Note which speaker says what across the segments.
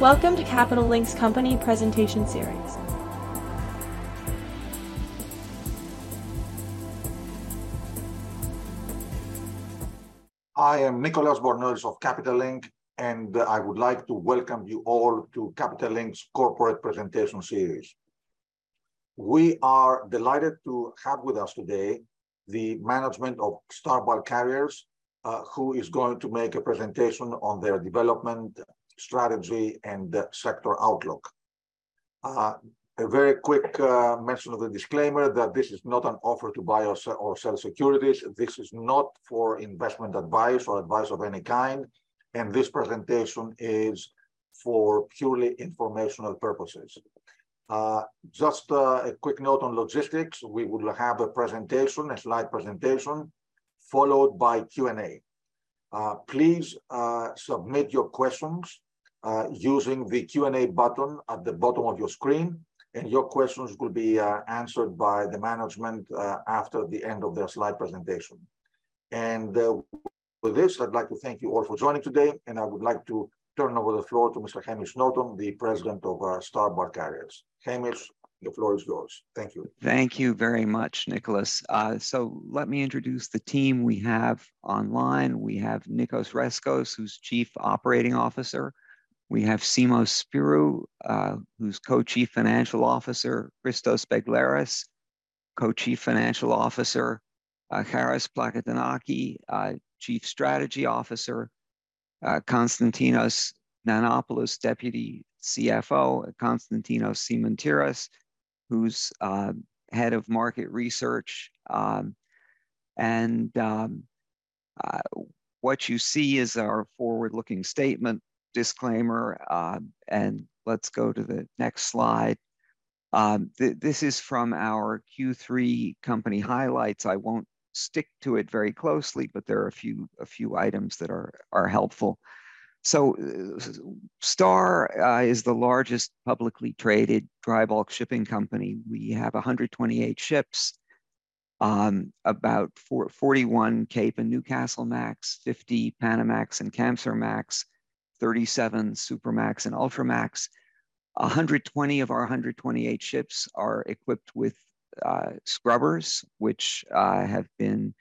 Speaker 1: Welcome to Capital Link's company presentation series.
Speaker 2: I am Nicholas Bornozis of Capital Link, and I would like to welcome you all to Capital Link's corporate presentation series. We are delighted to have with us today the management of Star Carriers, uh, who is going to make a presentation on their development strategy and sector outlook. Uh, a very quick uh, mention of the disclaimer that this is not an offer to buy or sell, or sell securities. This is not for investment advice or advice of any kind. And this presentation is for purely informational purposes. Uh, just uh, a quick note on logistics. We will have a presentation, a slide presentation, followed by Q&A. Uh, please uh, submit your questions uh, using the Q&A button at the bottom of your screen, and your questions will be uh, answered by the management uh, after the end of their slide presentation. And uh, with this, I'd like to thank you all for joining today, and I would like to turn over the floor to Mr. Hamish Norton, the president of uh, Carriers. Hamish, the floor is yours. Thank you.
Speaker 3: Thank you very much, Nicholas. Uh, so let me introduce the team we have online. We have Nicos Rescos, who's Chief Operating Officer. We have Simos Spyrou, uh, who's co-chief financial officer, Christos Begleris, co-chief financial officer, uh, Charis Plakantonaki, uh, chief strategy officer, uh, Constantinos Nanopoulos, deputy CFO, Constantinos Simantiras, who's uh, head of market research. Um, and um, uh, what you see is our forward-looking statement disclaimer. Uh, and let's go to the next slide. Um, th this is from our Q3 company highlights. I won't stick to it very closely, but there are a few a few items that are are helpful. So, uh, Star uh, is the largest publicly traded dry bulk shipping company. We have 128 ships, um, about four, 41 Cape and Newcastle Max, 50 Panamax and Kamsarmax, 37 Supramax and Ultramax. 120 of our 128 ships are equipped with uh, scrubbers, which uh, have been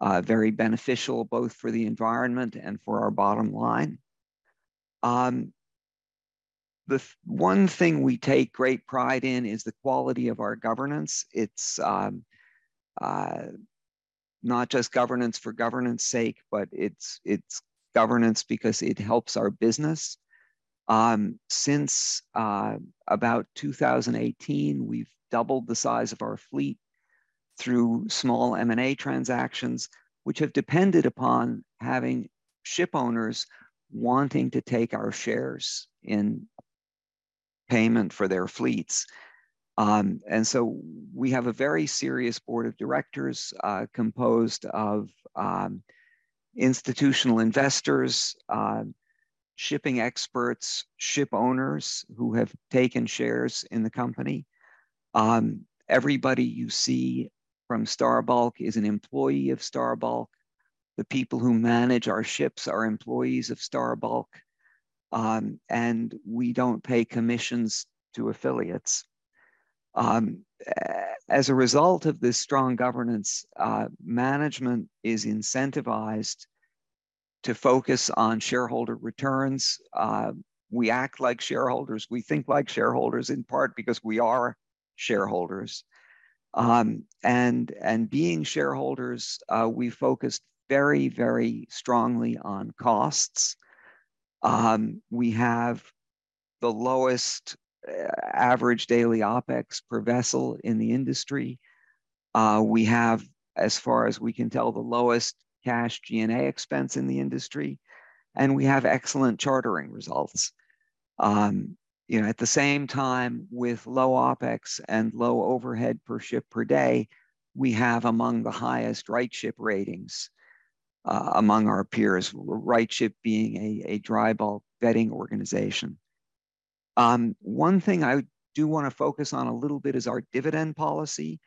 Speaker 3: uh, very beneficial both for the environment and for our bottom line. Um, the th one thing we take great pride in is the quality of our governance. It's um, uh, not just governance for governance sake, but it's it's governance because it helps our business. Um, since uh, about 2018, we've doubled the size of our fleet through small M&A transactions, which have depended upon having ship owners wanting to take our shares in payment for their fleets. Um, and so we have a very serious board of directors uh, composed of um, institutional investors, uh, shipping experts, ship owners who have taken shares in the company. Um, everybody you see from Star Bulk is an employee of Star Bulk. The people who manage our ships are employees of Star Bulk. Um, and we don't pay commissions to affiliates. Um, as a result of this strong governance, uh, management is incentivized to focus on shareholder returns. Uh, we act like shareholders. We think like shareholders in part because we are shareholders. Um, and, and being shareholders, uh, we focused very, very strongly on costs. Um, we have the lowest average daily OPEX per vessel in the industry. Uh, we have, as far as we can tell, the lowest cash G&A expense in the industry, and we have excellent chartering results. Um, you know, at the same time, with low OPEX and low overhead per ship per day, we have among the highest RightShip ratings uh, among our peers, RightShip being a, a dry bulk vetting organization. Um, one thing I do want to focus on a little bit is our dividend policy.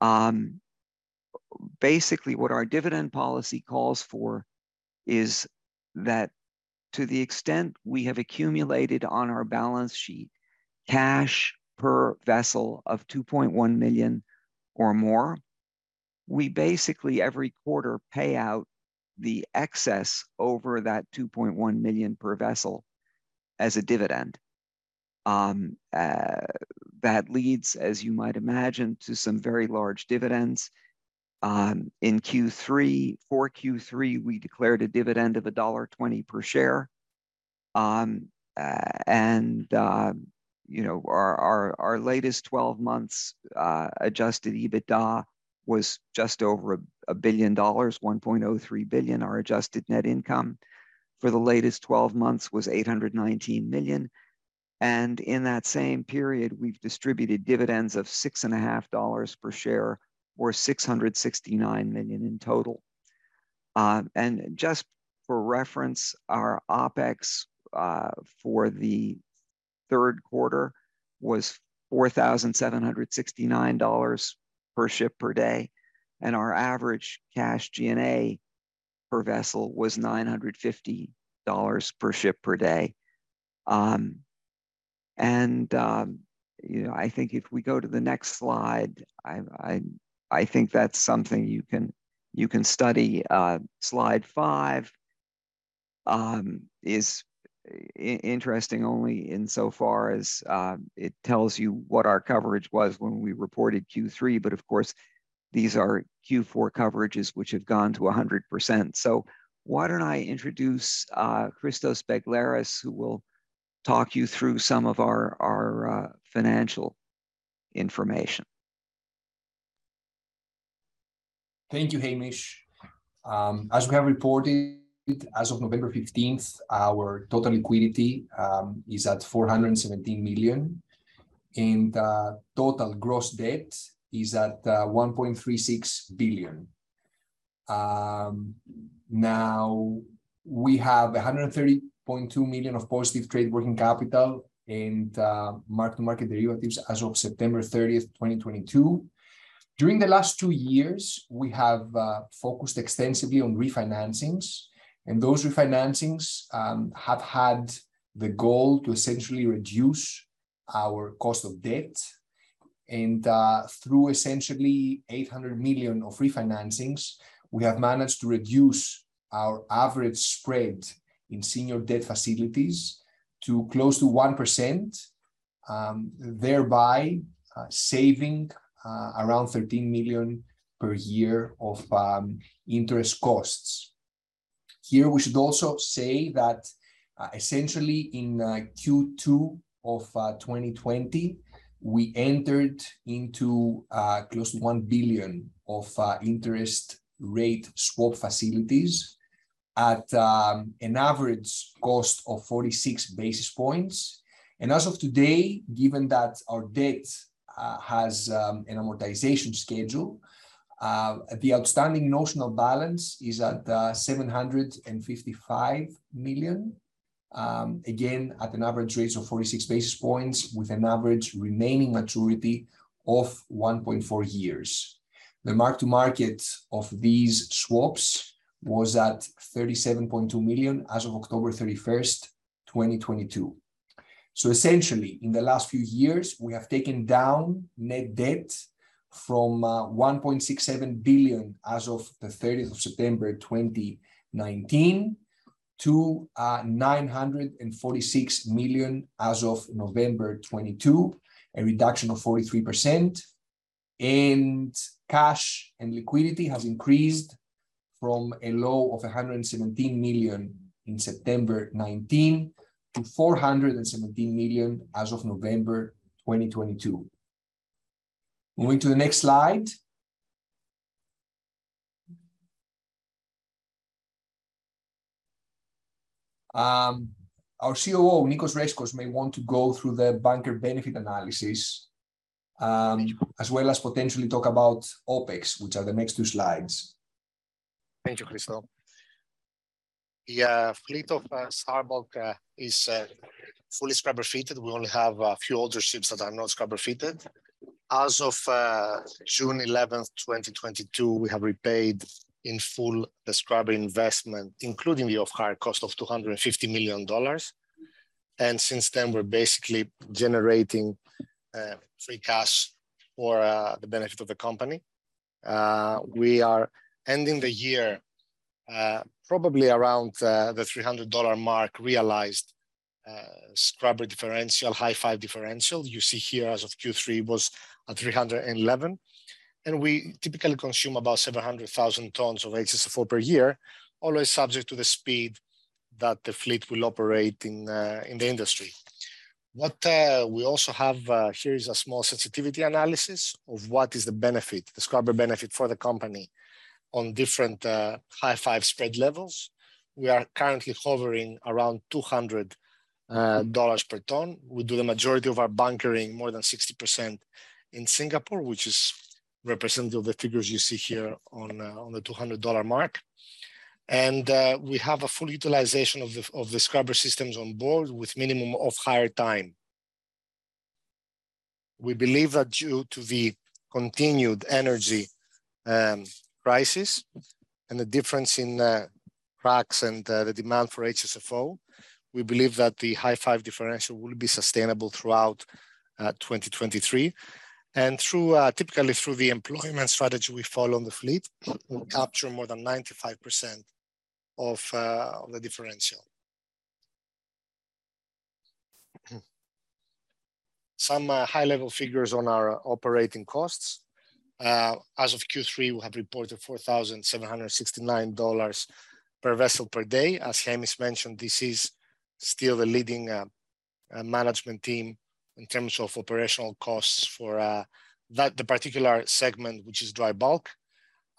Speaker 3: Um, basically, what our dividend policy calls for is that to the extent we have accumulated on our balance sheet cash per vessel of 2.1 million or more, we basically every quarter pay out the excess over that 2.1 million per vessel as a dividend. Um, uh, that leads, as you might imagine, to some very large dividends. Um, in Q3, for Q3, we declared a dividend of $1.20 per share. Um, uh, and, uh, you know, our, our, our latest 12 months uh, adjusted EBITDA was just over a, a billion dollars, 1.03 billion. Our adjusted net income for the latest 12 months was 819 million. And in that same period, we've distributed dividends of six and a half dollars per share or 669 million in total. Uh, and just for reference, our OPEX uh, for the third quarter was $4,769 per ship per day. And our average cash G&A per vessel was $950 per ship per day. Um, and um, you know, I think if we go to the next slide, I, I, I think that's something you can you can study. Uh, slide five um, is interesting only insofar as uh, it tells you what our coverage was when we reported Q3, but of course, these are Q4 coverages which have gone to 100%. So why don't I introduce uh, Christos Begleris, who will talk you through some of our, our uh, financial information.
Speaker 4: Thank you, Hamish. Um, as we have reported, as of November 15th, our total liquidity um, is at 417 million, and uh, total gross debt is at uh, 1.36 billion. Um, now we have 130 0.2 million of positive trade working capital and uh, mark-to-market derivatives as of September 30th, 2022. During the last two years, we have uh, focused extensively on refinancings, and those refinancings um, have had the goal to essentially reduce our cost of debt. And uh, through essentially 800 million of refinancings, we have managed to reduce our average spread in senior debt facilities to close to 1%, um, thereby uh, saving uh, around 13 million per year of um, interest costs. Here, we should also say that uh, essentially in uh, Q2 of 2020, uh, we entered into uh, close to 1 billion of interest rate swap facilities at um, an average cost of 46 basis points. And as of today, given that our debt uh, has um, an amortization schedule, uh, the outstanding notional balance is at uh, 755 million. Um, again, at an average rate of 46 basis points with an average remaining maturity of 1.4 years. The mark to market of these swaps was at 37.2 million as of October 31st, 2022. So essentially, in the last few years, we have taken down net debt from uh, 1.67 billion as of the 30th of September 2019 to uh, 946 million as of November 22, a reduction of 43%. And cash and liquidity has increased from a low of 117 million in September 19 to 417 million as of November 2022. Moving to the next slide. Um, our COO, Nicos Rescos, may want to go through the bunker benefit analysis, um, as well as potentially talk about OPEX, which are the next two slides.
Speaker 5: Thank you, Christo. The uh, fleet of uh, Star Bulk uh, is uh, fully scrubber fitted. We only have a few older ships that are not scrubber fitted. As of uh, June 11th, 2022, we have repaid in full the scrubber investment, including the off-hire cost of $250 million. And since then, we're basically generating uh, free cash for uh, the benefit of the company. We are ending the year uh, probably around uh, the $300 mark realized uh, scrubber differential, high five differential. You see here as of Q3 was at 311. And we typically consume about 700,000 tons of HSFO per year, always subject to the speed that the fleet will operate in, uh, in the industry. What uh, we also have uh, here is a small sensitivity analysis of what is the benefit, the scrubber benefit for the company on different uh, high five spread levels. We are currently hovering around 200 uh, dollars per ton. We do the majority of our bunkering, more than 60% in Singapore, which is representative of the figures you see here on, uh, on the $200 mark. And uh, we have a full utilization of the, of the scrubber systems on board with minimum of hire time. We believe that due to the continued energy um, crisis and the difference in uh, cracks and uh, the demand for HSFO, we believe that the high five differential will be sustainable throughout uh, 2023. And through uh, typically through the employment strategy we follow on the fleet, we capture more than 95% of, uh, of the differential. Some uh, high level figures on our operating costs. Uh, as of Q3, we have reported $4,769 per vessel per day. As Hamish mentioned, this is still the leading uh, uh, management team in terms of operational costs for uh, that the particular segment, which is dry bulk.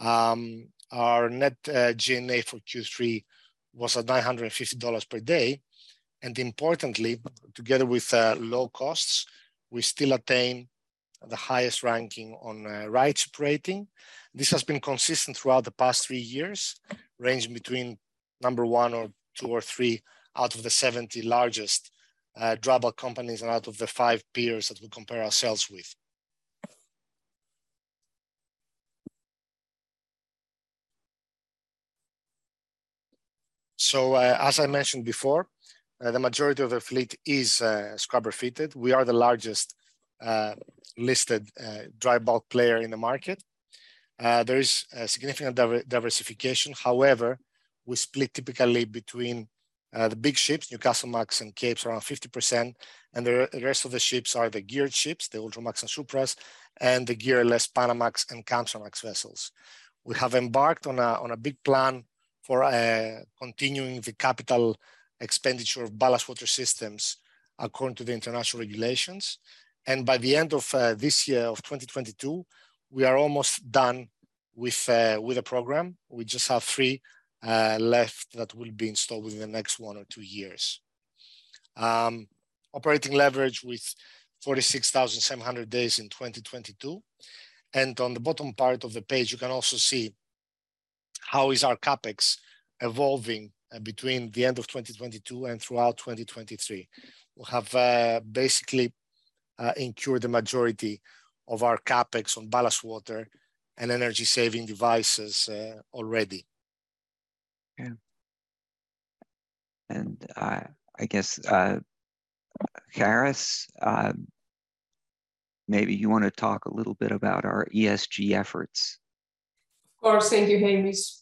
Speaker 5: Um, our net uh, G&A for Q3 was at $950 per day. And importantly, together with uh, low costs, we still attain the highest ranking on uh, RightShip rating. This has been consistent throughout the past three years, ranging between number one or two or three out of the 70 largest uh, companies and out of the five peers that we compare ourselves with. So uh, as I mentioned before, uh, the majority of the fleet is uh, scrubber fitted. We are the largest listed uh, dry bulk player in the market. Uh, there is significant diver diversification. However, we split typically between uh, the big ships, Newcastlemax and Capes, around 50%, and the rest of the ships are the geared ships, the Ultramax and Supras, and the gearless Panamax and Kamsarmax vessels. We have embarked on a, on a big plan for uh, continuing the capital expenditure of ballast water systems according to the international regulations. And by the end of uh, this year of 2022, we are almost done with, uh, with the program. We just have three uh, left that will be installed within the next one or two years. Um, operating leverage with 46,700 days in 2022. And on the bottom part of the page, you can also see how is our capex evolving between the end of 2022 and throughout 2023. We have uh, basically uh, incurred the majority of our capex on ballast water and energy saving devices uh, already.
Speaker 3: Yeah. And uh, I guess, uh, Charis, uh, maybe you want to talk a little bit about our ESG efforts.
Speaker 6: Of course, thank you, Hamish.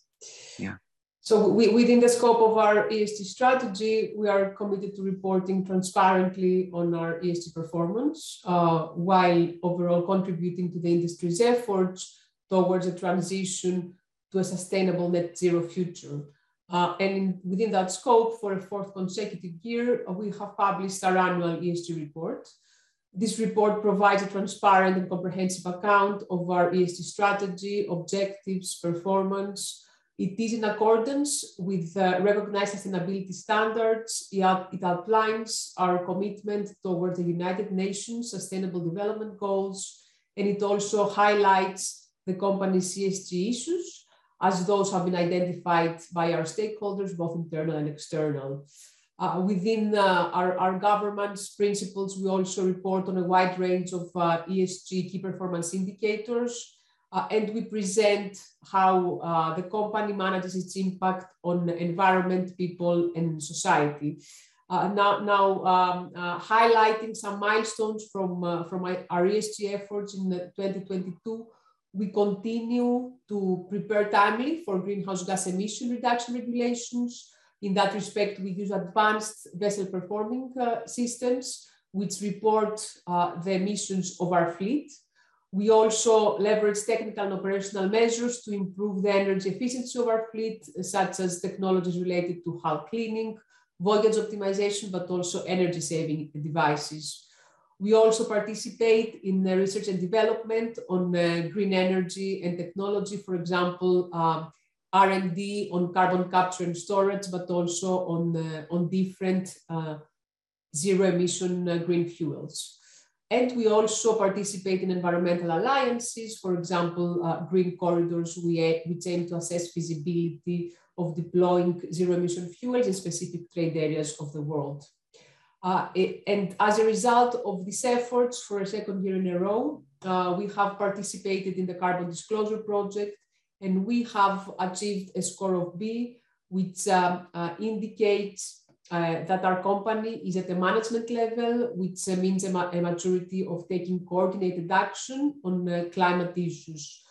Speaker 3: Yeah.
Speaker 6: So we, within the scope of our ESG strategy, we are committed to reporting transparently on our ESG performance, uh, while overall contributing to the industry's efforts towards a transition to a sustainable net zero future. Uh, and within that scope, for a fourth consecutive year, uh, we have published our annual ESG report. This report provides a transparent and comprehensive account of our ESG strategy, objectives, performance. It is in accordance with uh, recognized sustainability standards. It, outlines our commitment towards the United Nations Sustainable Development Goals, and it also highlights the company's ESG issues as those have been identified by our stakeholders, both internal and external. Uh, within uh, our, our governance principles, we also report on a wide range of uh, ESG key performance indicators. Uh, and we present how uh, the company manages its impact on environment, people, and society. Uh, now, now um, uh, highlighting some milestones from, uh, from our ESG efforts in 2022, we continue to prepare timely for greenhouse gas emission reduction regulations. In that respect, we use advanced vessel performing uh, systems, which report the emissions of our fleet we also leverage technical and operational measures to improve the energy efficiency of our fleet, such as technologies related to hull cleaning, voyage optimization, but also energy saving devices. We also participate in research and development on uh, green energy and technology, for example, uh, R&D on carbon capture and storage, but also on, uh, on different uh, zero emission uh, green fuels. And we also participate in environmental alliances, for example, uh, Green Corridors, we, which aim to assess feasibility of deploying zero emission fuels in specific trade areas of the world. Uh, it, and as a result of these efforts for a second year in a row, uh, we have participated in the Carbon Disclosure Project and we have achieved a score of B, which um, uh, indicates uh, that our company is at the management level, which uh, means a, ma a, maturity of taking coordinated action on uh, climate issues.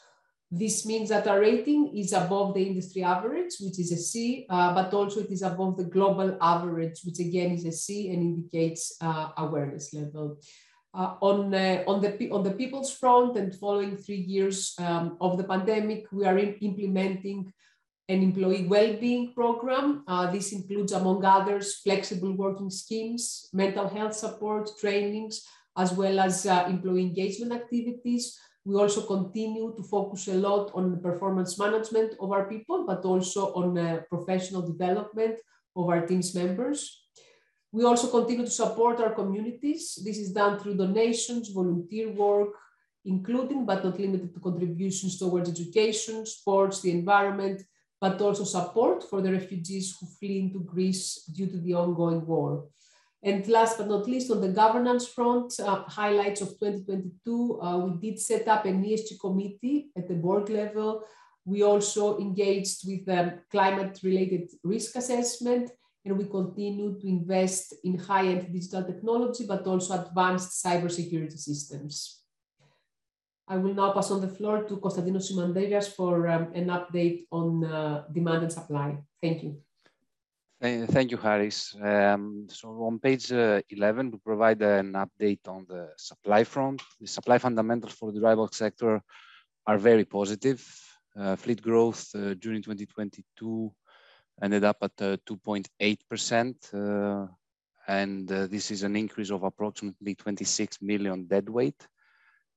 Speaker 6: This means that our rating is above the industry average, which is a C, uh, but also it is above the global average, which again is a C and indicates uh, awareness level. Uh, on, on, the, on the people's front and following three years um, of the pandemic, we are implementing an employee well-being program. Uh, this includes, among others, flexible working schemes, mental health support, trainings, as well as uh, employee engagement activities. We also continue to focus a lot on the performance management of our people, but also on uh, professional development of our team's members. We also continue to support our communities. This is done through donations, volunteer work, including but not limited to contributions towards education, sports, the environment, but also support for the refugees who flee into Greece due to the ongoing war. And last but not least, on the governance front, uh, highlights of 2022, uh, we did set up an ESG committee at the board level. We also engaged with um, climate-related risk assessment, and we continue to invest in high-end digital technology, but also advanced cybersecurity systems. I will now pass on the floor to Constantinos Simantiras for um, an update on uh, demand and supply. Thank you.
Speaker 7: Thank you, Charis. Um, so on page uh, 11, we provide an update on the supply front. The supply fundamentals for the dry bulk sector are very positive. Uh, fleet growth uh, during 2022 ended up at 2.8%. Uh, uh, and this is an increase of approximately 26 million deadweight.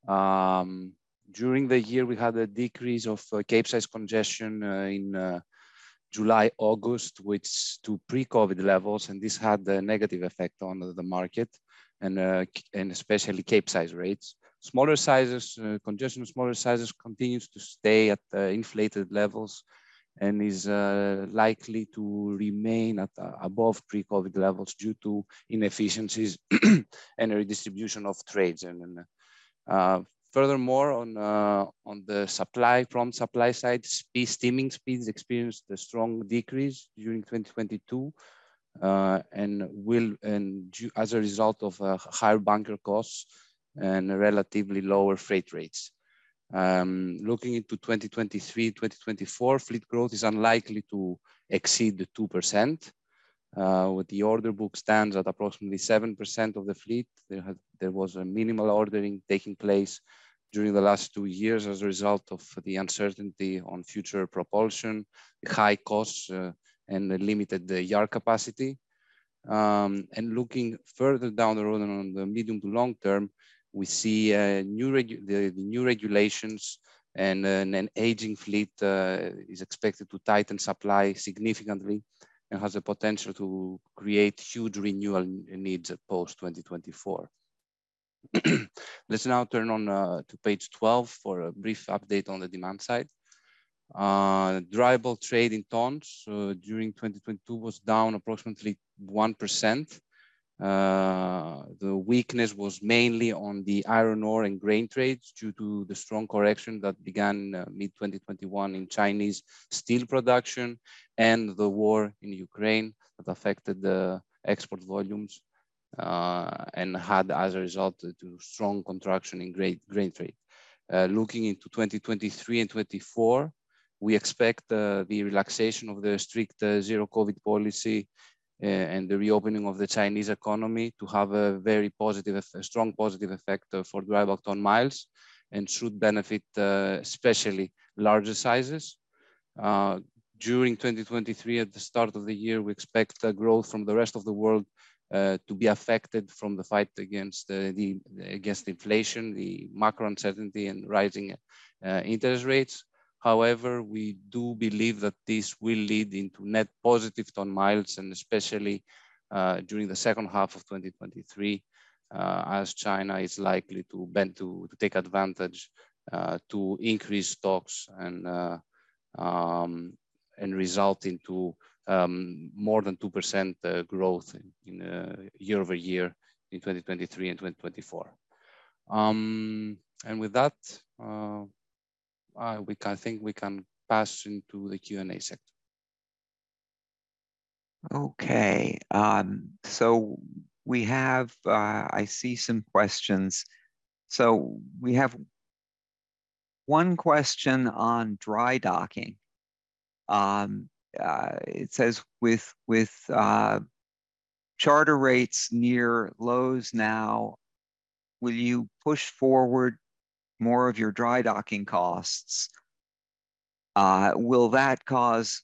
Speaker 7: Um, during the year, we had a decrease of uh, Capesize congestion uh, in uh, July, August, which to pre-COVID levels, and this had a negative effect on the market and, uh, and especially Capesize rates. Smaller sizes, uh, congestion of smaller sizes continues to stay at uh, inflated levels and is likely to remain at above pre-COVID levels due to inefficiencies and redistribution of trades. And, and furthermore, on, uh, on the supply, from supply side, speed, steaming speeds experienced a strong decrease during 2022 uh, and will, and as a result of higher bunker costs and relatively lower freight rates. Um, looking into 2023, 2024, fleet growth is unlikely to exceed the 2% uh, with the order book stands at approximately 7% of the fleet. There, had, there was a minimal ordering taking place during the last two years as a result of the uncertainty on future propulsion, high costs, uh, and limited the yard capacity. Um, and looking further down the road and on the medium to long term, we see uh, new the, the, new regulations and uh, an aging fleet uh, is expected to tighten supply significantly and has the potential to create huge renewal needs post 2024. Let's now turn on uh, to page 12 for a brief update on the demand side. Uh, dry bulk trade in tons uh, during 2022 was down approximately 1%. Uh, the weakness was mainly on the iron ore and grain trades due to the strong correction that began uh, mid 2021 in Chinese steel production and the war in Ukraine that affected the export volumes uh, and had as a result to strong contraction in grain, grain trade. Uh, looking into 2023 and 24, we expect uh, the relaxation of the strict zero COVID policy and the reopening of the Chinese economy to have a very positive, a strong positive effect uh, for dry bulk ton miles and should benefit especially larger sizes. during 2023, at the start of the year, we expect growth from the rest of the world uh, to be affected from the fight against uh, the against inflation, the macro uncertainty, and rising uh, interest rates. However, we do believe that this will lead into net positive ton miles, and especially uh, during the second half of 2023, uh, as China is likely to bend to, to take advantage to increase stocks and um, and result into um, more than 2% uh, growth in, in uh, year over year in 2023 and 2024. Um, and with that, uh, we can, I think we can pass into the Q&A sector.
Speaker 3: Okay, um, so we have, uh, I see some questions. So we have one question on dry docking. Um, uh, it says with with uh, charter rates near lows now, will you push forward more of your dry docking costs? Uh, will that cause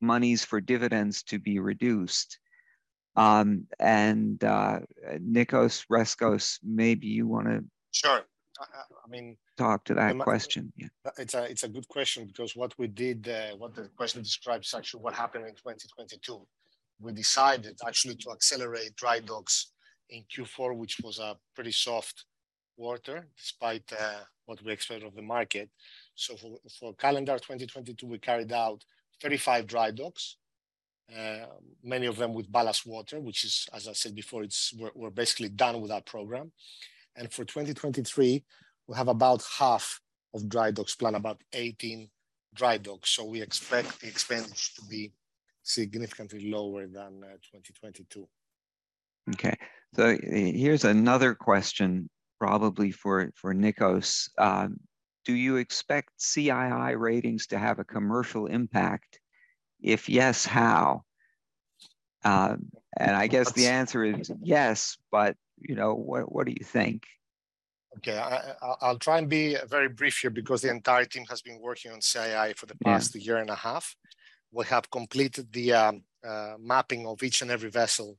Speaker 3: monies for dividends to be reduced? Um, and uh, Nicos Rescos, maybe you want to.
Speaker 5: Sure. I mean,
Speaker 3: talk to that question. Yeah.
Speaker 5: It's a it's a good question because what we did, uh, what the question describes, actually what happened in 2022. We decided actually to accelerate dry docks in Q4, which was a pretty soft quarter, despite uh, what we expect of the market. So for, for calendar 2022, we carried out 35 dry docks, uh, many of them with ballast water, which is, as I said before, it's we're, basically done with that program. And for 2023, we have about half of dry docks planned, about 18 dry docks. So we expect the expenditure to be significantly lower than uh, 2022.
Speaker 3: Okay, so here's another question, probably for, for Nicos. Um, do you expect CII ratings to have a commercial impact? If yes, how? Um, and I guess the answer is yes, but you know, what, what do you think?
Speaker 5: Okay, I, will try and be very brief here because the entire team has been working on CII for the past yeah. year and a half. We have completed the um, uh, mapping of each and every vessel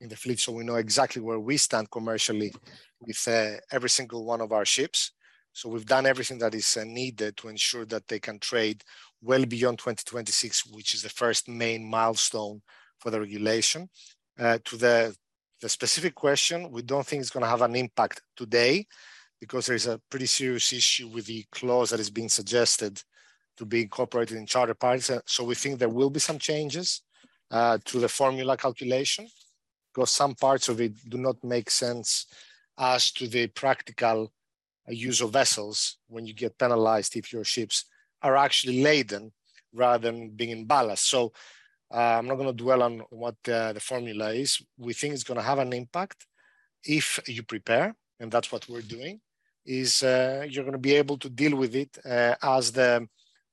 Speaker 5: in the fleet, so we know exactly where we stand commercially with uh, every single one of our ships. So we've done everything that is uh, needed to ensure that they can trade well beyond 2026, which is the first main milestone for the regulation. Uh, to the the specific question, we don't think it's going to have an impact today because there is a pretty serious issue with the clause that is being suggested to be incorporated in charter parties. So we think there will be some changes uh, to the formula calculation because some parts of it do not make sense as to the practical uh, use of vessels when you get penalized if your ships are actually laden rather than being in ballast. So uh, I'm not going to dwell on what uh, the formula is. We think it's going to have an impact if you prepare, and that's what we're doing. Is uh, you're going to be able to deal with it uh, as the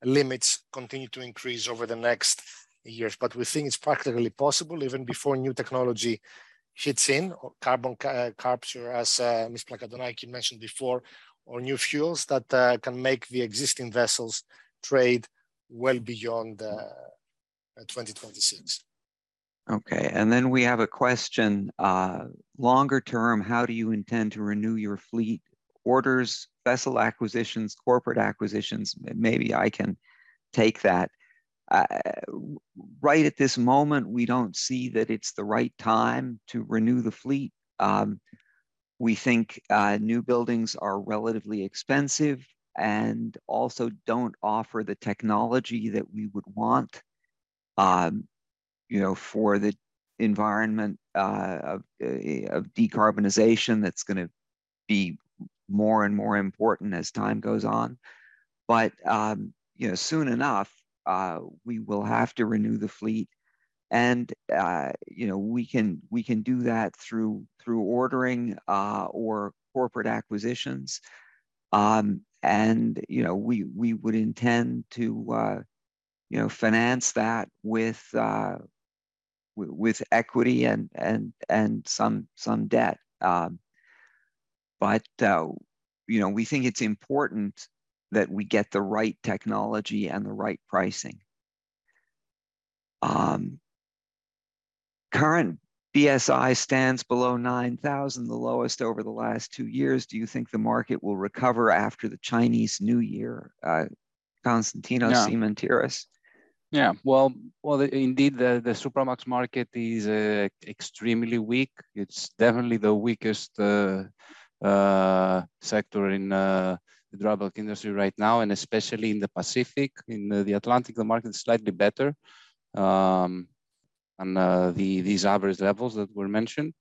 Speaker 5: limits continue to increase over the next years. But we think it's practically possible even before new technology hits in, carbon ca uh, capture, as uh, Ms. Plakantonaki mentioned before, or new fuels that can make the existing vessels trade well beyond 2026.
Speaker 3: Okay, and then we have a question, uh, longer term, how do you intend to renew your fleet? Orders, vessel acquisitions, corporate acquisitions, maybe I can take that. Uh, right at this moment, we don't see that it's the right time to renew the fleet. Um, we think uh, new buildings are relatively expensive and also don't offer the technology that we would want um, you know, for the environment uh, of, uh, of decarbonization that's going to be more and more important as time goes on. But um, you know, soon enough, uh, we will have to renew the fleet, and uh, you know, we can we can do that through through ordering uh, or corporate acquisitions. Um, and you know, we we would intend to uh, you know finance that with uh, with equity and and and some some debt. Um, but uh, you know, we think it's important that we get the right technology and the right pricing. Um, current BSI stands below 9,000, the lowest over the last two years. Do you think the market will recover after the Chinese New Year? Uh, Constantinos yeah. Simantiras.
Speaker 7: Yeah, well, well, indeed, the, the Supramax market is uh, extremely weak. It's definitely the weakest uh, uh, sector in uh, the dry bulk industry right now, and especially in the Pacific. In the Atlantic, the market is slightly better. Um, and uh, the, these average levels that were mentioned.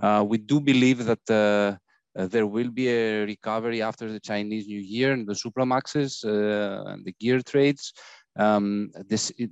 Speaker 7: Uh, we do believe that uh, there will be a recovery after the Chinese New Year and the Supramaxes and the gear trades. Um, this it,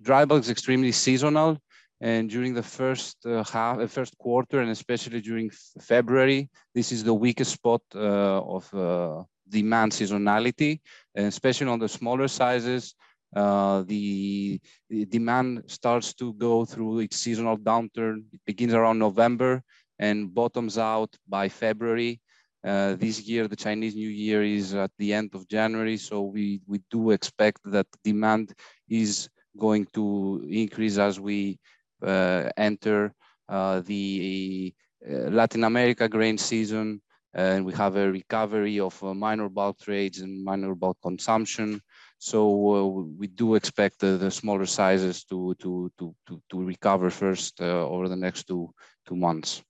Speaker 7: dry bulk is extremely seasonal, and during the first uh, half, first quarter, and especially during February, this is the weakest spot uh, of demand seasonality, especially on the smaller sizes. Uh, the, the, demand starts to go through its seasonal downturn. It begins around November and bottoms out by February. Uh, this year, the Chinese New Year is at the end of January, so we, we do expect that demand is going to increase as we uh, enter uh, the uh, Latin America grain season, and we have a recovery of minor bulk trades and minor bulk consumption. So uh, we do expect the, the, smaller sizes to, to, to, to, to recover first uh, over the next two, two months.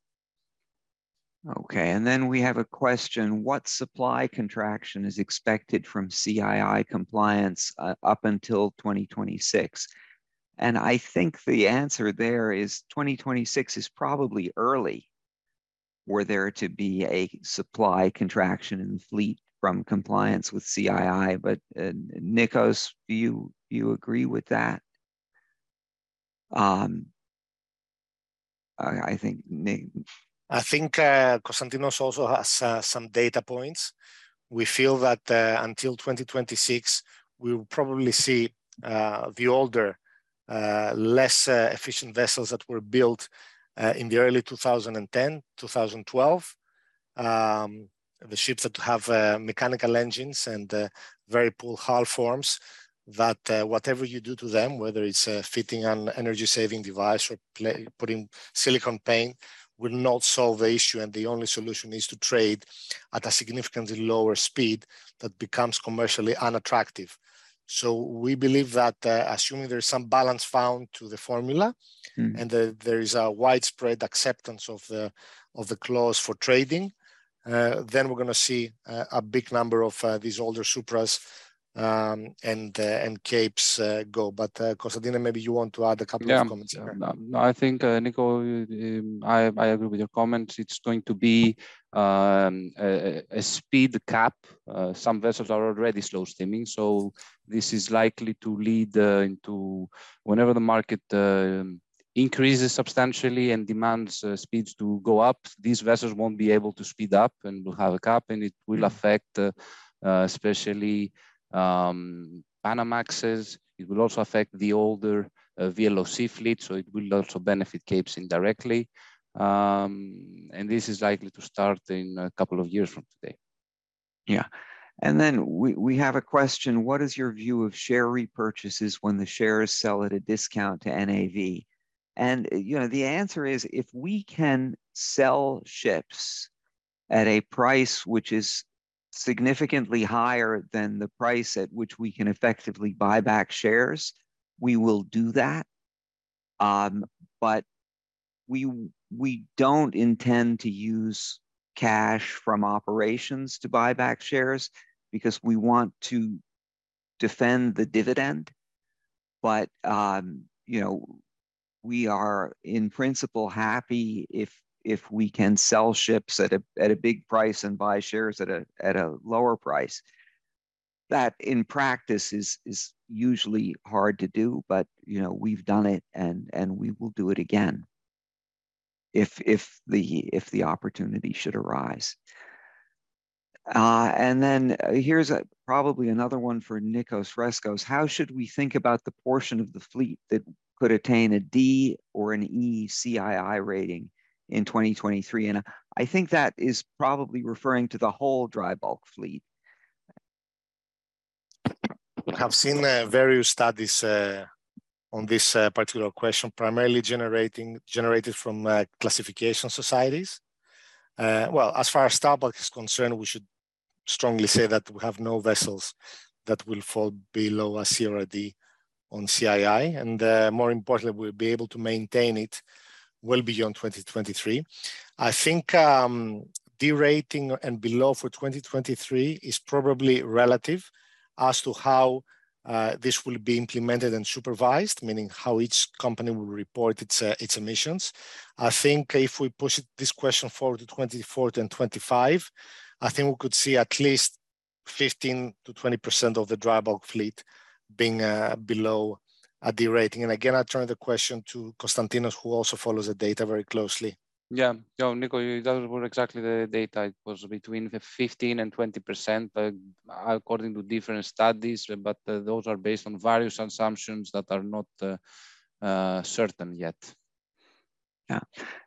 Speaker 3: Okay, and then we have a question. What supply contraction is expected from CII compliance uh, up until 2026? And I think the answer there is 2026 is probably early were there to be a supply contraction in the fleet from compliance with CII. But uh, Nicos, do you you agree with that? Um, I, I think Nick.
Speaker 5: I think uh, also has uh, some data points. We feel that uh, until 2026, we will probably see uh, the older, uh, less uh, efficient vessels that were built in the early 2010, 2012. Um, the ships that have uh, mechanical engines and uh, very poor hull forms that uh, whatever you do to them, whether it's uh, fitting an energy saving device or play, putting silicone paint, will not solve the issue. And the only solution is to trade at a significantly lower speed that becomes commercially unattractive. So we believe that uh, assuming there's some balance found to the formula mm. and there is a widespread acceptance of the, of the clause for trading, uh, then we're going to see uh, a big number of uh, these older Supras um, and and capes go. But Konstantina, maybe you want to add a couple yeah, of comments here.
Speaker 7: No, I think Nico, um, I, I agree with your comments. It's going to be um, a, a, speed cap. Uh, some vessels are already slow steaming, so this is likely to lead uh, into whenever the market uh, increases substantially and demands uh, speeds to go up, these vessels won't be able to speed up and will have a cap and it will mm. affect uh, uh, especially um, Panamaxes. It will also affect the older uh, VLOC fleet, so it will also benefit Capes indirectly. Um, and this is likely to start in a couple of years from today.
Speaker 3: Yeah. And then we, we have a question. What is your view of share repurchases when the shares sell at a discount to NAV? And you know, the answer is if we can sell ships at a price which is significantly higher than the price at which we can effectively buy back shares, we will do that. Um, but we we don't intend to use cash from operations to buy back shares because we want to defend the dividend. But um, you know, we are in principle happy if if we can sell ships at a at a big price and buy shares at a at a lower price. That in practice is is usually hard to do, but you know we've done it and and we will do it again if if the if the opportunity should arise. Uh, and then uh, here's a, probably another one for Nicos Rescos. How should we think about the portion of the fleet that could attain a D or an E CII rating in 2023? And I think that is probably referring to the whole dry bulk fleet.
Speaker 5: I've seen uh, various studies uh, on this uh, particular question, primarily generating generated from uh, classification societies. Uh, well, as far as Star Bulk is concerned, we should strongly say that we have no vessels that will fall below a or a D on CII, and uh, more importantly, we'll be able to maintain it well beyond 2023. I think um, D rating and below for 2023 is probably relative as to how uh, this will be implemented and supervised, meaning how each company will report its uh, its emissions. I think if we push it, this question forward to 24 and 25, I think we could see at least 15 to 20% of the dry bulk fleet being uh, below a D rating. And again, I turn the question to Constantinos, who also follows the data very closely.
Speaker 7: Yeah, yeah, Nico, that was exactly the data. It was between 15 and 20 percent, uh, according to different studies, but uh, those are based on various assumptions that are not uh, uh certain yet.
Speaker 3: Yeah,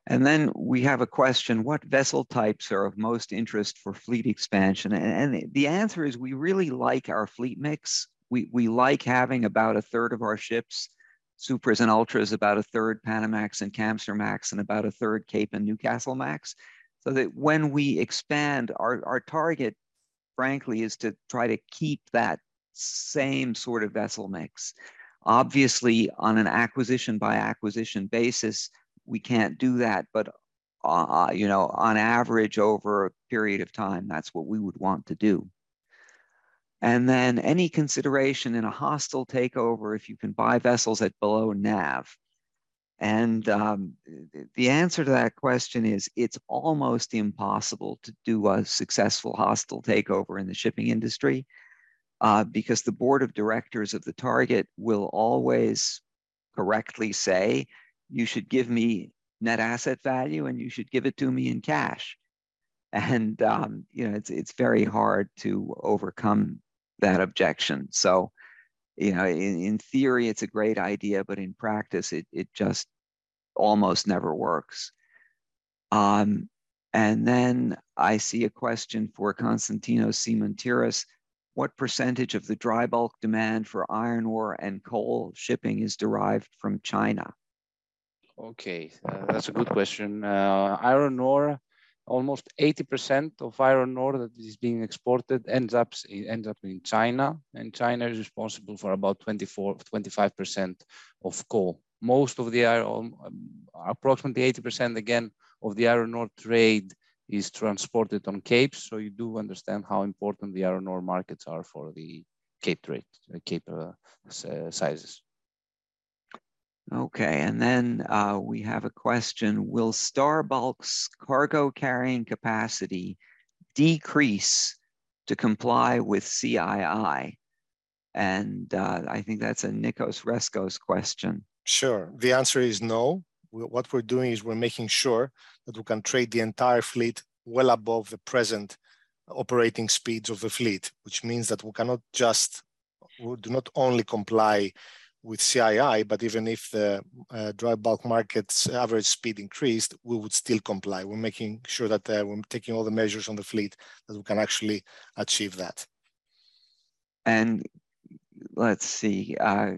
Speaker 3: and then we have a question: What vessel types are of most interest for fleet expansion? And, and the answer is we really like our fleet mix. We we like having about a third of our ships Supras and Ultras, about a third Panamax and Kamsarmax, and about a third Cape and Newcastle Max. So that when we expand, our, our target, frankly, is to try to keep that same sort of vessel mix. Obviously, on an acquisition by acquisition basis, we can't do that, but uh, you know, on average over a period of time, that's what we would want to do. And then any consideration in a hostile takeover if you can buy vessels at below NAV. And um, the answer to that question is it's almost impossible to do a successful hostile takeover in the shipping industry uh, because the board of directors of the target will always correctly say, you should give me net asset value and you should give it to me in cash. And um, you know it's it's very hard to overcome that objection. So, you know, in, in theory, it's a great idea, but in practice, it, it just almost never works. Um, and then I see a question for Constantinos Simantiras. What percentage of the dry bulk demand for iron ore and coal shipping is derived from China?
Speaker 7: Okay, uh, that's a good question. Uh, iron ore almost 80% of iron ore that is being exported ends up ends up in China, and China is responsible for about 24, 25% of coal. Most of the iron, um, approximately 80% again of the iron ore trade is transported on capes. So you do understand how important the iron ore markets are for the cape trade, cape uh, sizes.
Speaker 3: Okay, and then uh, we have a question. Will Star Bulk's cargo carrying capacity decrease to comply with CII? And uh, I think that's a Nicos Rescos question.
Speaker 5: Sure. The answer is no. What we're doing is we're making sure that we can trade the entire fleet well above the present operating speeds of the fleet, which means that we cannot just, we do not only comply with CII, but even if the uh, dry bulk market's average speed increased, we would still comply. We're making sure that uh, we're taking all the measures on the fleet that we can actually achieve that.
Speaker 3: And let's see, uh,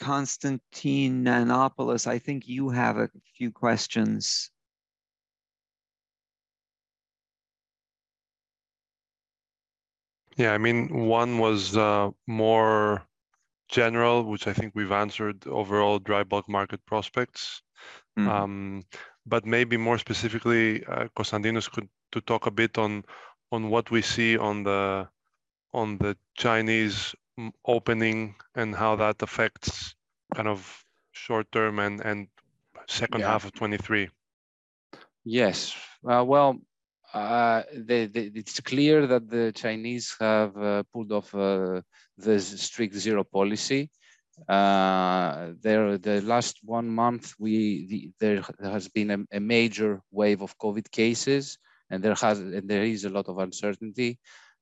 Speaker 3: Konstantin Nanopoulos, I think you have a few questions.
Speaker 8: Yeah, I mean, one was uh, more general, which I think we've answered overall dry bulk market prospects. Mm-hmm. Um, but maybe more specifically, uh, Constantinos could to talk a bit on on what we see on the on the Chinese opening and how that affects kind of short term and and second yeah. half of 23.
Speaker 7: Yes. Uh, well, uh, it's clear that the Chinese have uh, pulled off uh, the strict zero policy. Uh, there, the last one month, we the, there has been a, a, major wave of COVID cases, and there has and there is a lot of uncertainty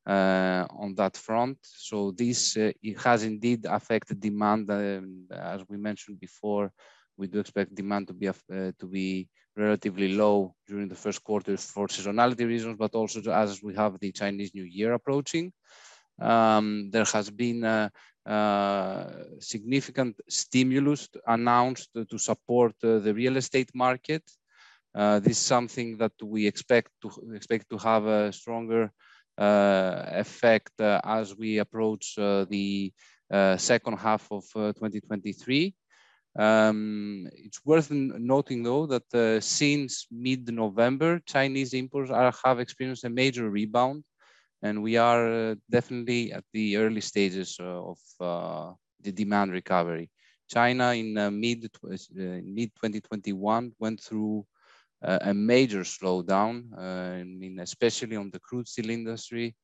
Speaker 7: uh, on that front. So this uh, it has indeed affected demand. Um, as we mentioned before, we do expect demand to be to be relatively low during the first quarter for seasonality reasons, but also as we have the Chinese New Year approaching. Um, there has been a, a significant stimulus announced to support uh, the real estate market. Uh, this is something that we expect to expect to have a stronger uh, effect uh, as we approach uh, the uh, second half of 2023. Um, it's worth noting though that uh, since mid-November, Chinese imports are, have experienced a major rebound, and we are uh, definitely at the early stages uh, of uh, the demand recovery. China in uh, mid uh, mid 2021 went through a major slowdown. I mean, especially on the crude steel industry,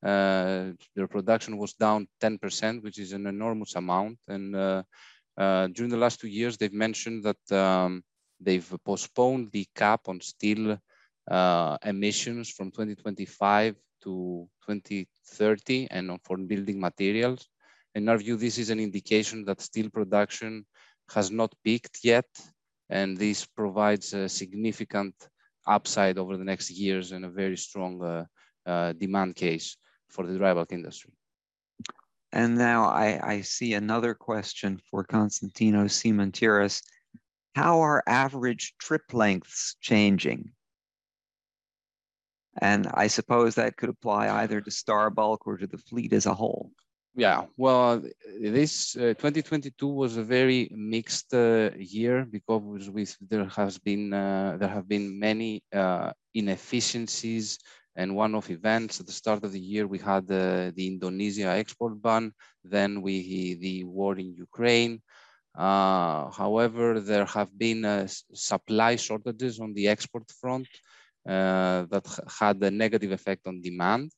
Speaker 7: their production was down 10%, which is an enormous amount, and uh, during the last two years, they've mentioned that um, they've postponed the cap on steel uh, emissions from 2025 to 2030 and on for building materials. In our view, this is an indication that steel production has not peaked yet, and this provides a significant upside over the next years and a very strong uh, uh, demand case for the dry bulk industry.
Speaker 3: And now I, I see another question for Constantino Simantiras. How are average trip lengths changing? And I suppose that could apply either to Star Bulk or to the fleet as a whole.
Speaker 7: Yeah, well, this uh, 2022 was a very mixed uh, year because with, there has been uh, there have been many uh, inefficiencies and one-off events. At the start of the year, we had the, the Indonesia export ban, then we the war in Ukraine. Uh, however, there have been uh, supply shortages on the export front uh, that had a negative effect on demand.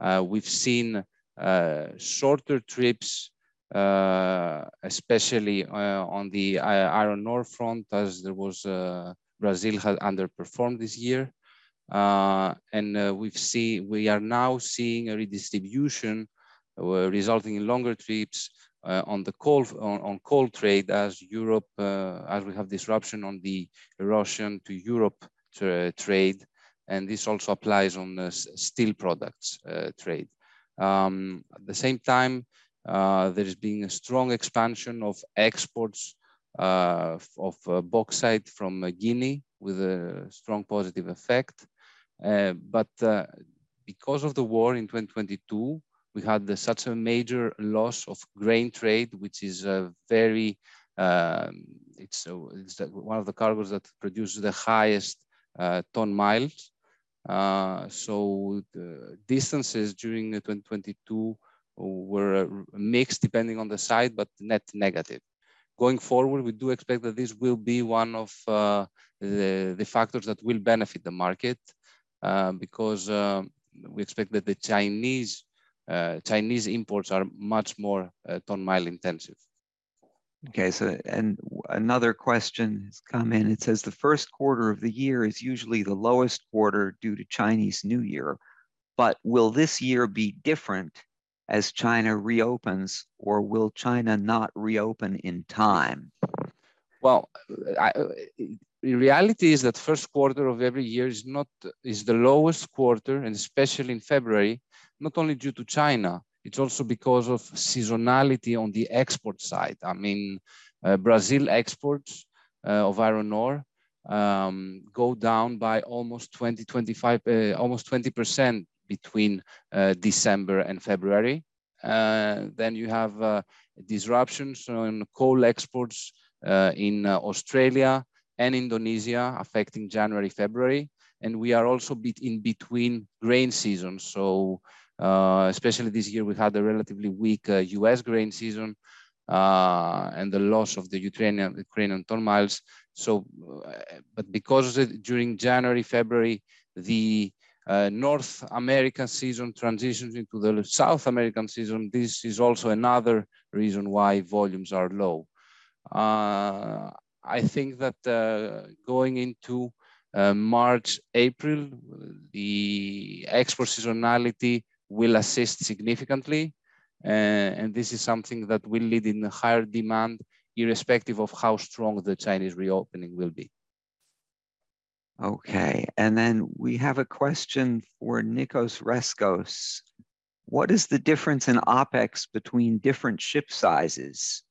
Speaker 7: Uh, we've seen uh, shorter trips, uh, especially on the iron ore front, as there was Brazil had underperformed this year. Uh, and uh, we've seen, we are now seeing a redistribution uh, resulting in longer trips on the coal on, on, coal trade as Europe as we have disruption on the Russian to Europe tra trade, and this also applies on steel products trade. Um, at the same time, uh, there is being a strong expansion of exports uh, of uh, bauxite from Guinea with a strong positive effect. Uh, but uh, because of the war in 2022, we had the, such a major loss of grain trade, which is a very, um, it's, a, it's one of the cargoes that produces the highest uh, ton miles. Uh, so the distances during 2022 were mixed depending on the site, but net negative. Going forward, we do expect that this will be one of uh, the, the factors that will benefit the market. Uh, because uh, we expect that the Chinese uh, Chinese imports are much more ton mile intensive.
Speaker 3: Okay, so and another question has come in. It says the first quarter of the year is usually the lowest quarter due to Chinese New Year, but will this year be different as China reopens, or will China not reopen in time?
Speaker 7: Well, I, the reality is that first quarter of every year is not is the lowest quarter, and especially in February, not only due to China, it's also because of seasonality on the export side. I mean, uh, Brazil exports uh, of iron ore um, go down by almost 20, 25, uh, almost 20% between uh, December and February. Uh, then you have uh, disruptions on coal exports in Australia, and Indonesia affecting January, February. And we are also in between grain seasons. So uh, especially this year, we had a relatively weak uh, US grain season uh, and the loss of the Ukrainian, Ukrainian ton miles. So, uh, but because during January, February, the uh, North American season transitions into the South American season, this is also another reason why volumes are low. Uh, I think that uh, going into uh, March, April, the export seasonality will assist significantly. Uh, and this is something that will lead in higher demand, irrespective of how strong the Chinese reopening will be.
Speaker 3: Okay, and then we have a question for Nicos Rescos. What is the difference in OPEX between different ship sizes?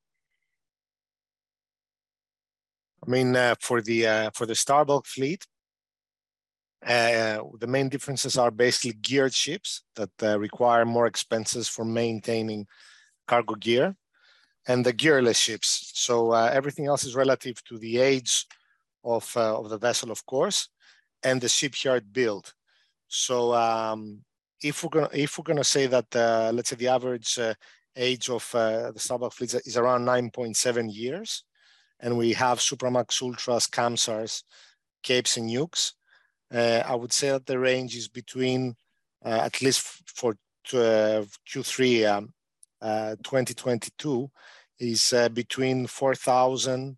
Speaker 5: I mean, uh, for the uh, for the Star Bulk fleet, uh, the main differences are basically geared ships that uh, require more expenses for maintaining cargo gear, and the gearless ships. So uh, everything else is relative to the age of uh, of the vessel, of course, and the shipyard build. So um, if we're gonna if we're gonna say that let's say the average age of the Star Bulk fleet is around 9.7 years and we have Supramax Ultras, Kamsars, Capes, and Nukes. Uh, I would say that the range is between, uh, at least for uh, Q3 um, 2022, is uh, between 4,000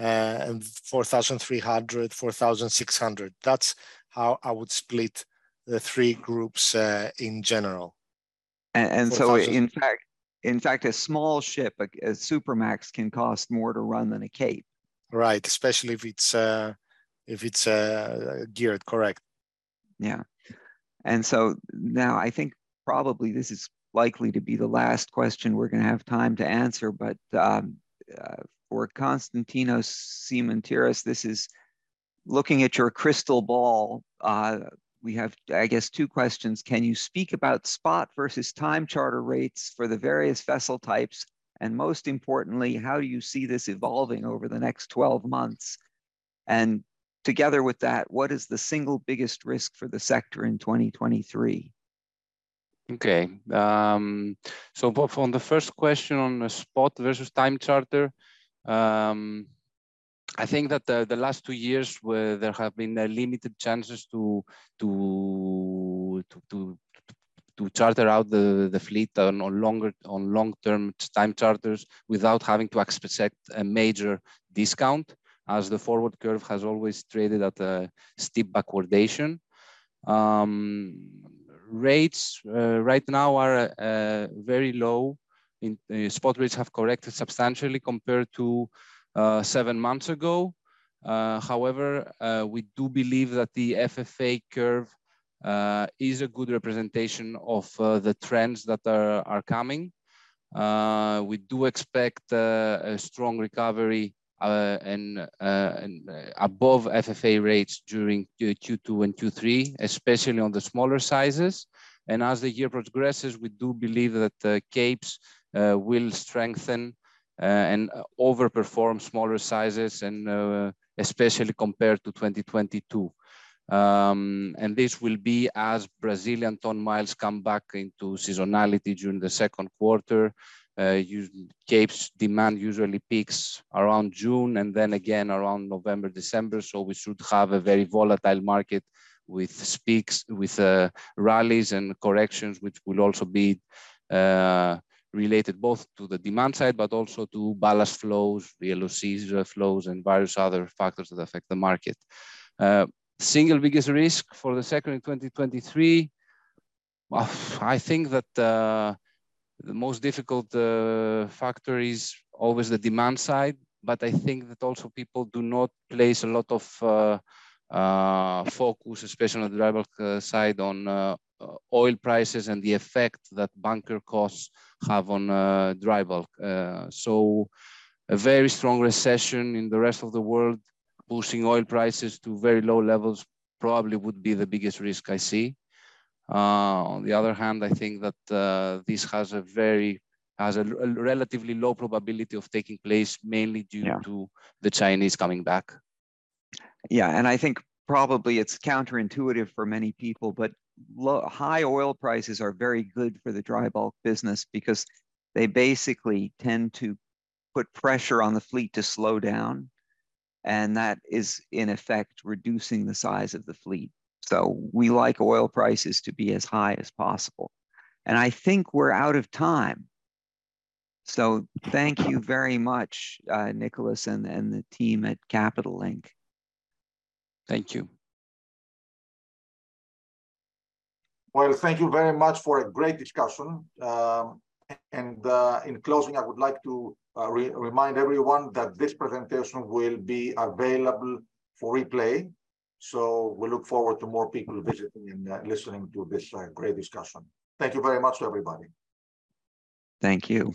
Speaker 5: uh, and 4,300, 4,600. That's how I would split the three groups uh, in general.
Speaker 3: And, and so, in fact, in fact, a small ship, a, a Supramax, can cost more to run than a Cape.
Speaker 5: Right, especially if it's uh, if it's uh, geared correct.
Speaker 3: Yeah, and so now I think probably this is likely to be the last question we're going to have time to answer. But um, uh, for Constantinos Simantiras, this is looking at your crystal ball. Uh, we have, I guess, two questions. Can you speak about spot versus time charter rates for the various vessel types? And most importantly, how do you see this evolving over the next 12 months? And together with that, what is the single biggest risk for the sector in 2023?
Speaker 7: Okay, um, so on the first question on spot versus time charter, um, I think that the, the last two years where there have been uh, limited chances to to to, to to charter out the, the fleet on, on longer on long-term time charters without having to expect a major discount as the forward curve has always traded at a steep backwardation. Um, rates uh, right now are uh, very low. In, uh, spot rates have corrected substantially compared to seven months ago. Uh, however, uh, we do believe that the FFA curve is a good representation of the trends that are, are coming. we do expect a strong recovery uh, and, uh, and above FFA rates during Q2 and Q3, especially on the smaller sizes. And as the year progresses, we do believe that the capes uh, will strengthen uh, and uh, overperform smaller sizes and uh, especially compared to 2022. Um, and this will be as Brazilian ton miles come back into seasonality during the second quarter. Uh, Cape's demand usually peaks around June and then again around November, December. So we should have a very volatile market with speaks, with uh, rallies and corrections, which will also be uh, related both to the demand side, but also to ballast flows, VLOCs flows, and various other factors that affect the market. Uh, single biggest risk for the sector in 2023, well, I think that uh, the most difficult uh, factor is always the demand side, but I think that also people do not place a lot of uh, uh, focus, especially on the uh, side, on uh, oil prices and the effect that bunker costs have on uh, dry bulk. Uh, so a very strong recession in the rest of the world, pushing oil prices to very low levels probably would be the biggest risk I see. Uh, on the other hand, I think that uh, this has a very has a, a, relatively low probability of taking place, mainly due yeah. to the Chinese coming back.
Speaker 3: Yeah, and I think probably it's counterintuitive for many people, but low, high oil prices are very good for the dry bulk business because they basically tend to put pressure on the fleet to slow down. and that is in effect reducing the size of the fleet. So we like oil prices to be as high as possible. And I think we're out of time. So thank you very much, uh, Nicholas and, and the team at Capital Link.
Speaker 7: Thank you.
Speaker 2: Well, thank you very much for a great discussion. Um, and uh, in closing, I would like to uh, re remind everyone that this presentation will be available for replay. So we look forward to more people visiting and uh, listening to this uh, great discussion. Thank you very much to everybody.
Speaker 3: Thank you.